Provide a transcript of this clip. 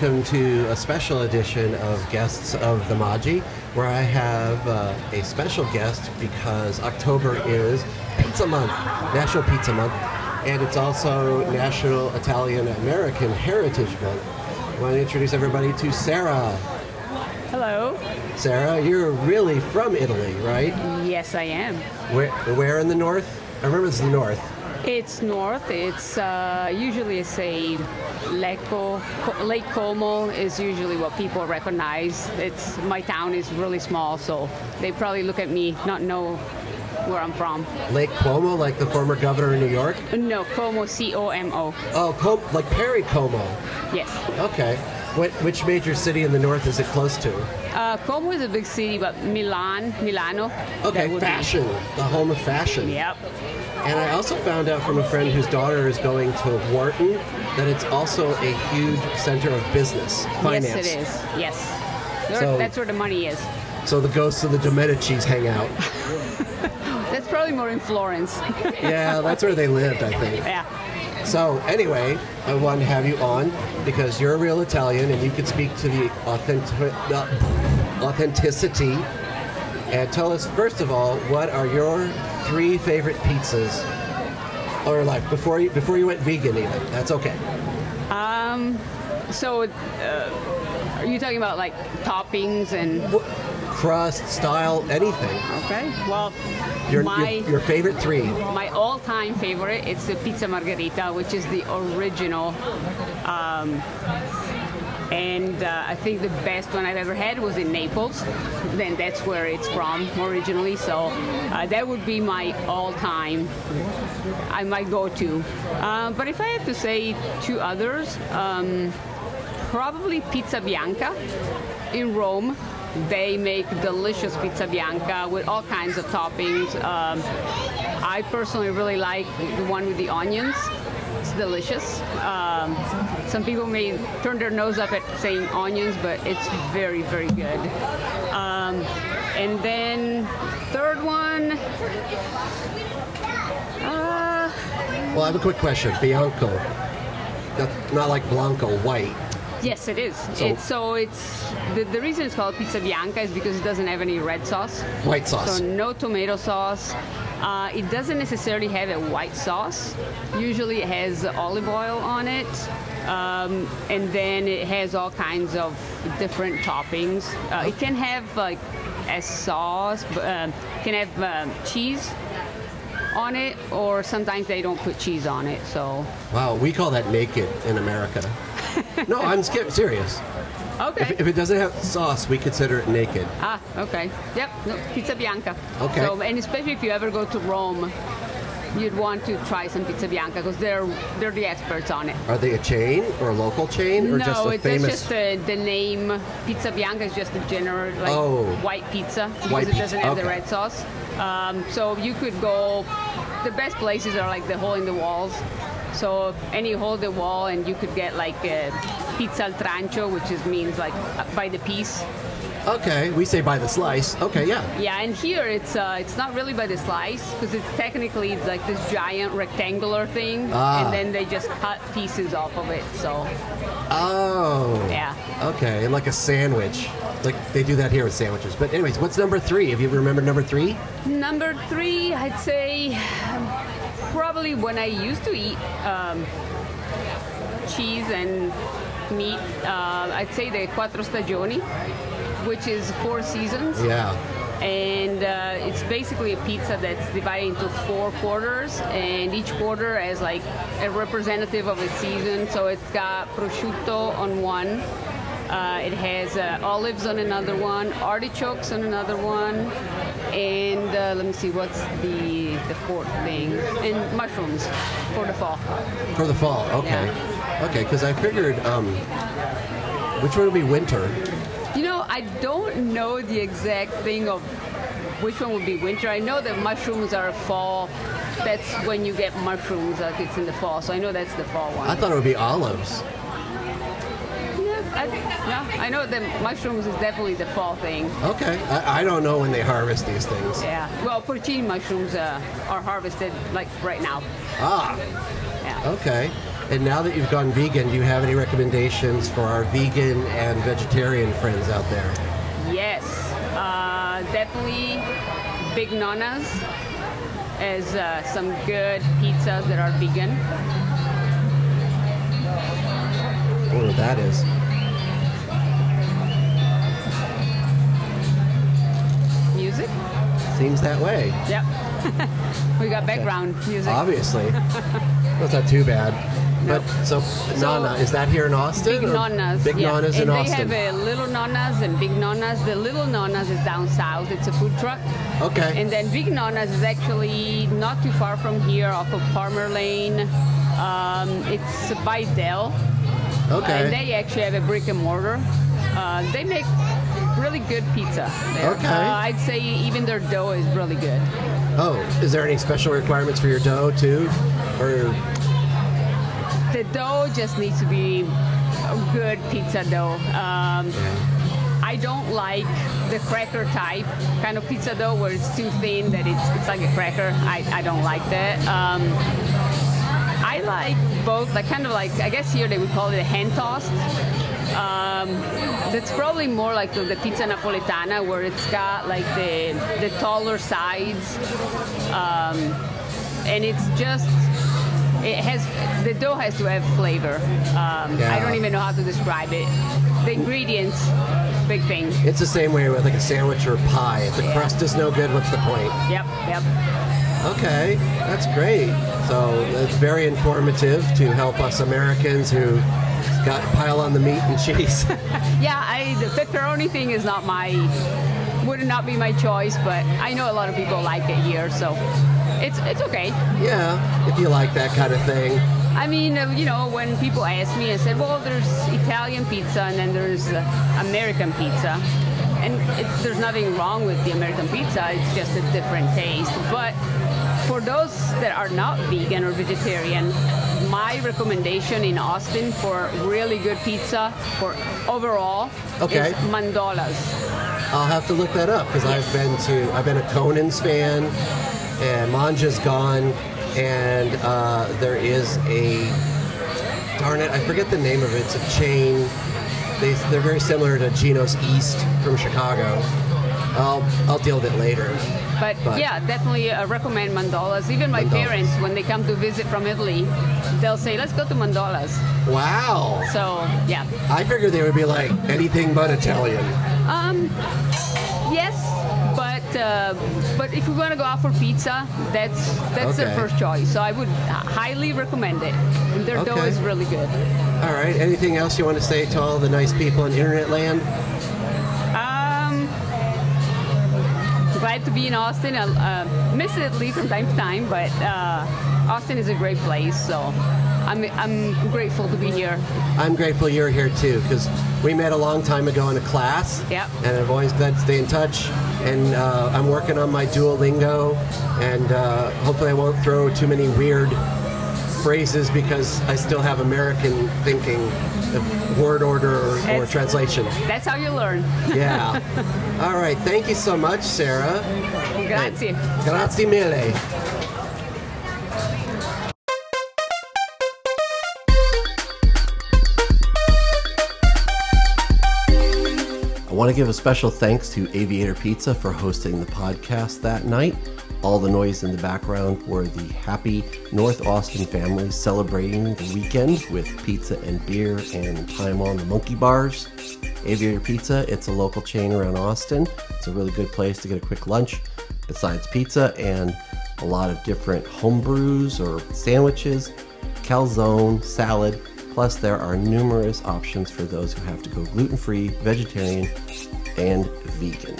welcome to a special edition of Guests of the Maggi, where I have uh, a special guest because October is Pizza Month, National Pizza Month, and it's also National Italian American Heritage Month. I want to introduce everybody to Sara. Hello. Sara, you're really from Italy, right? Yes, I am. Where, where in the north? I remember it's the north. It's north. It's uh, usually say Lake Como is usually what people recognize. It's my town is really small, so they probably look at me not know where I'm from. Lake Como, like the former governor of New York? No, Como, C O M O. Oh, Com- like Perry Como. Yes. Okay. What, which major city in the north is it close to? Uh, Como is a big city, but Milan, Milano. Okay, would be- fashion, the home of fashion. Yep. And I also found out from a friend whose daughter is going to Wharton that it's also a huge center of business, finance. Yes, it is. Yes. So- That's where the money is. So the ghosts of the Domenicis hang out. Probably more in Florence. Yeah, that's where they lived, I think. yeah. So anyway, I wanted to have you on because you're a real Italian and you could speak to the authentic, uh, authenticity. And tell us first of all, what are your three favorite pizzas? Or like before you before you went vegan, even that's okay. Um, so, uh, are you talking about like toppings and? Crust, style, anything. Okay. Well, Your, my your, your favorite three. my all-time favorite it's the pizza margherita, which is the original. Um, and uh, I think the best one I've ever had was in Naples. Then that's where it's from originally. So uh, that would be my all-time. I might go to. Uh, but if I had to say two others, um, probably Pizza Bianca in Rome. They make delicious pizza bianca with all kinds of toppings. Um, I personally really like the one with the onions. It's delicious. Um, some people may turn their nose up at saying onions, but it's very, very good. Um, and then third one, uh, Well, I have a quick question. Bianco, not, not like Blanco, white. Yes, it is. So- it's so it's the, the reason it's called pizza bianca is because it doesn't have any red sauce. White sauce. So no tomato sauce. Uh, it doesn't necessarily have a white sauce. Usually it has olive oil on it. Um, and then it has all kinds of different toppings. Uh, it can have like a sauce, but, um, can have um, cheese on it, or sometimes they don't put cheese on it. So Wow, we call that naked in America. No, I'm scared, serious. okay. If, if it doesn't have sauce, we consider it naked. Ah, okay. Yep, no, pizza bianca. Okay. So, and especially if you ever go to Rome, you'd want to try some pizza bianca because they're they're the experts on it. Are they a chain or a local chain or no, just a it's, famous? it's just the, the name. Pizza bianca is just a general like Oh. white pizza because White it pizza, doesn't have the okay. red sauce. Um, so you could go. The best places are like the hole in the walls. So any hole in the wall, and you could get like a pizza al trancio, which is means like by the piece. Okay, we say by the slice. Okay, yeah. Yeah, and here it's uh, it's not really by the slice because it's technically like this giant rectangular thing, Ah. and then they just cut pieces off of it. So Oh. yeah, Okay, like a sandwich. Like they do that here with sandwiches. But anyways, what's number three? Have you remembered number three? number three, I'd say probably when I used to eat um, cheese and meat, uh, I'd say the quattro stagioni, which is four seasons. Yeah. and uh, it's basically a pizza that's divided into four quarters and each quarter has like a representative of a season so it's got prosciutto on one uh, it has uh, olives on another one artichokes on another one and uh, let me see what's the the fourth thing and mushrooms for the fall For the fall. Okay. Okay, because I figured um, which one would be winter? You know, I don't know the exact thing of which one would be winter. I know that mushrooms are fall. That's when you get mushrooms, like it's in the fall. So I know that's the fall one. I thought it would be olives. Yeah, I, I know that mushrooms is definitely the fall thing. Okay. I, I don't know when they harvest these things. Yeah. Well, porcini mushrooms uh, are harvested like right now. Ah. Yeah. Okay. And now that you've gone vegan, do you have any recommendations for our vegan and vegetarian friends out there? Yes, uh, definitely Big Nona's has uh, some good pizzas that are vegan. What that is. Seems that way. Yep. we got background music. Obviously. That's not too bad. But so, Nana, is that here in Austin? Big Nonas. Big yeah. Nonas and in they Austin. have a Little Nonas and Big Nonas. The Little Nonas is down south. It's a food truck. okay. And then Big Nonas is actually not too far from here off of Palmer Lane. Um, it's by Dell. okay. And they actually have a brick and mortar. Uh, they make really good pizza. There. Okay. Uh, I'd say even their dough is really good. oh, is there any special requirements for your dough too? Or The dough just needs to be a good pizza dough. Um, I don't like the cracker type kind of pizza dough where it's too thin that it's, it's like a cracker. I, I don't like that. Um, I like both, like kind of like, I guess here they would call it a hand tossed. Um, that's probably more like the, the pizza napoletana where it's got like the, the taller sides. Um, and it's just, it has, the dough has to have flavor. Um, Yeah. I don't even know how to describe it. The ingredients, big thing. it's the same way with like a sandwich or pie. If the Yeah. crust is no good, what's the point? Yep, yep. Okay, that's great. So it's very informative to help us Americans who got pile on the meat and cheese. Yeah, I, the pepperoni thing is not my, would not be my choice, but I know a lot of people like it here, so it's it's okay. yeah, if you like that kind of thing. I mean, uh, you know, when people ask me, I said, well, there's Italian pizza and then there's uh, American pizza. And it, there's nothing wrong with the American pizza, it's just a different taste. But for those that are not vegan or vegetarian, my recommendation in Austin for really good pizza for overall Okay. is Mandola's. I'll have to look that up because I've been to I've been a Conan's fan, and Mangia's gone, and uh, there is a darn it I forget the name of it. It's a chain. They they're very similar to Gino's East from Chicago. I'll I'll deal with it later. But, But- yeah, definitely uh, recommend Mandola's. Even my Mandola's. parents, when they come to visit from Italy, they'll say, let's go to Mandola's. Wow. So, yeah. I figured they would be like anything but Italian. Um, yes, but uh, but if we're gonna go out for pizza, that's that's their first choice. So I would highly recommend it. And their dough is really good. All right. Anything else you want to say to all the nice people in internet land? Um, glad to be in Austin. I uh, miss Italy from time to time, but uh, Austin is a great place. So I'm I'm grateful to be here. I'm grateful you're here too because we met a long time ago in a class. Yep. And I've always glad to stay in touch. And uh, I'm working on my Duolingo, and uh, hopefully I won't throw too many weird phrases because I still have American thinking of word order or, or translation. That's how you learn. Yeah. All right. Thank you so much, Sara. Grazie. Grazie mille. Want to give a special thanks to Aviator Pizza for hosting the podcast that night. All the noise in the background were the happy North Austin families celebrating the weekend with pizza and beer and time on the monkey bars. Aviator Pizza, it's a local chain around Austin. It's a really good place to get a quick lunch besides pizza and a lot of different home brews or sandwiches, calzone, salad. Plus, there are numerous options for those who have to go gluten free, vegetarian, and vegan.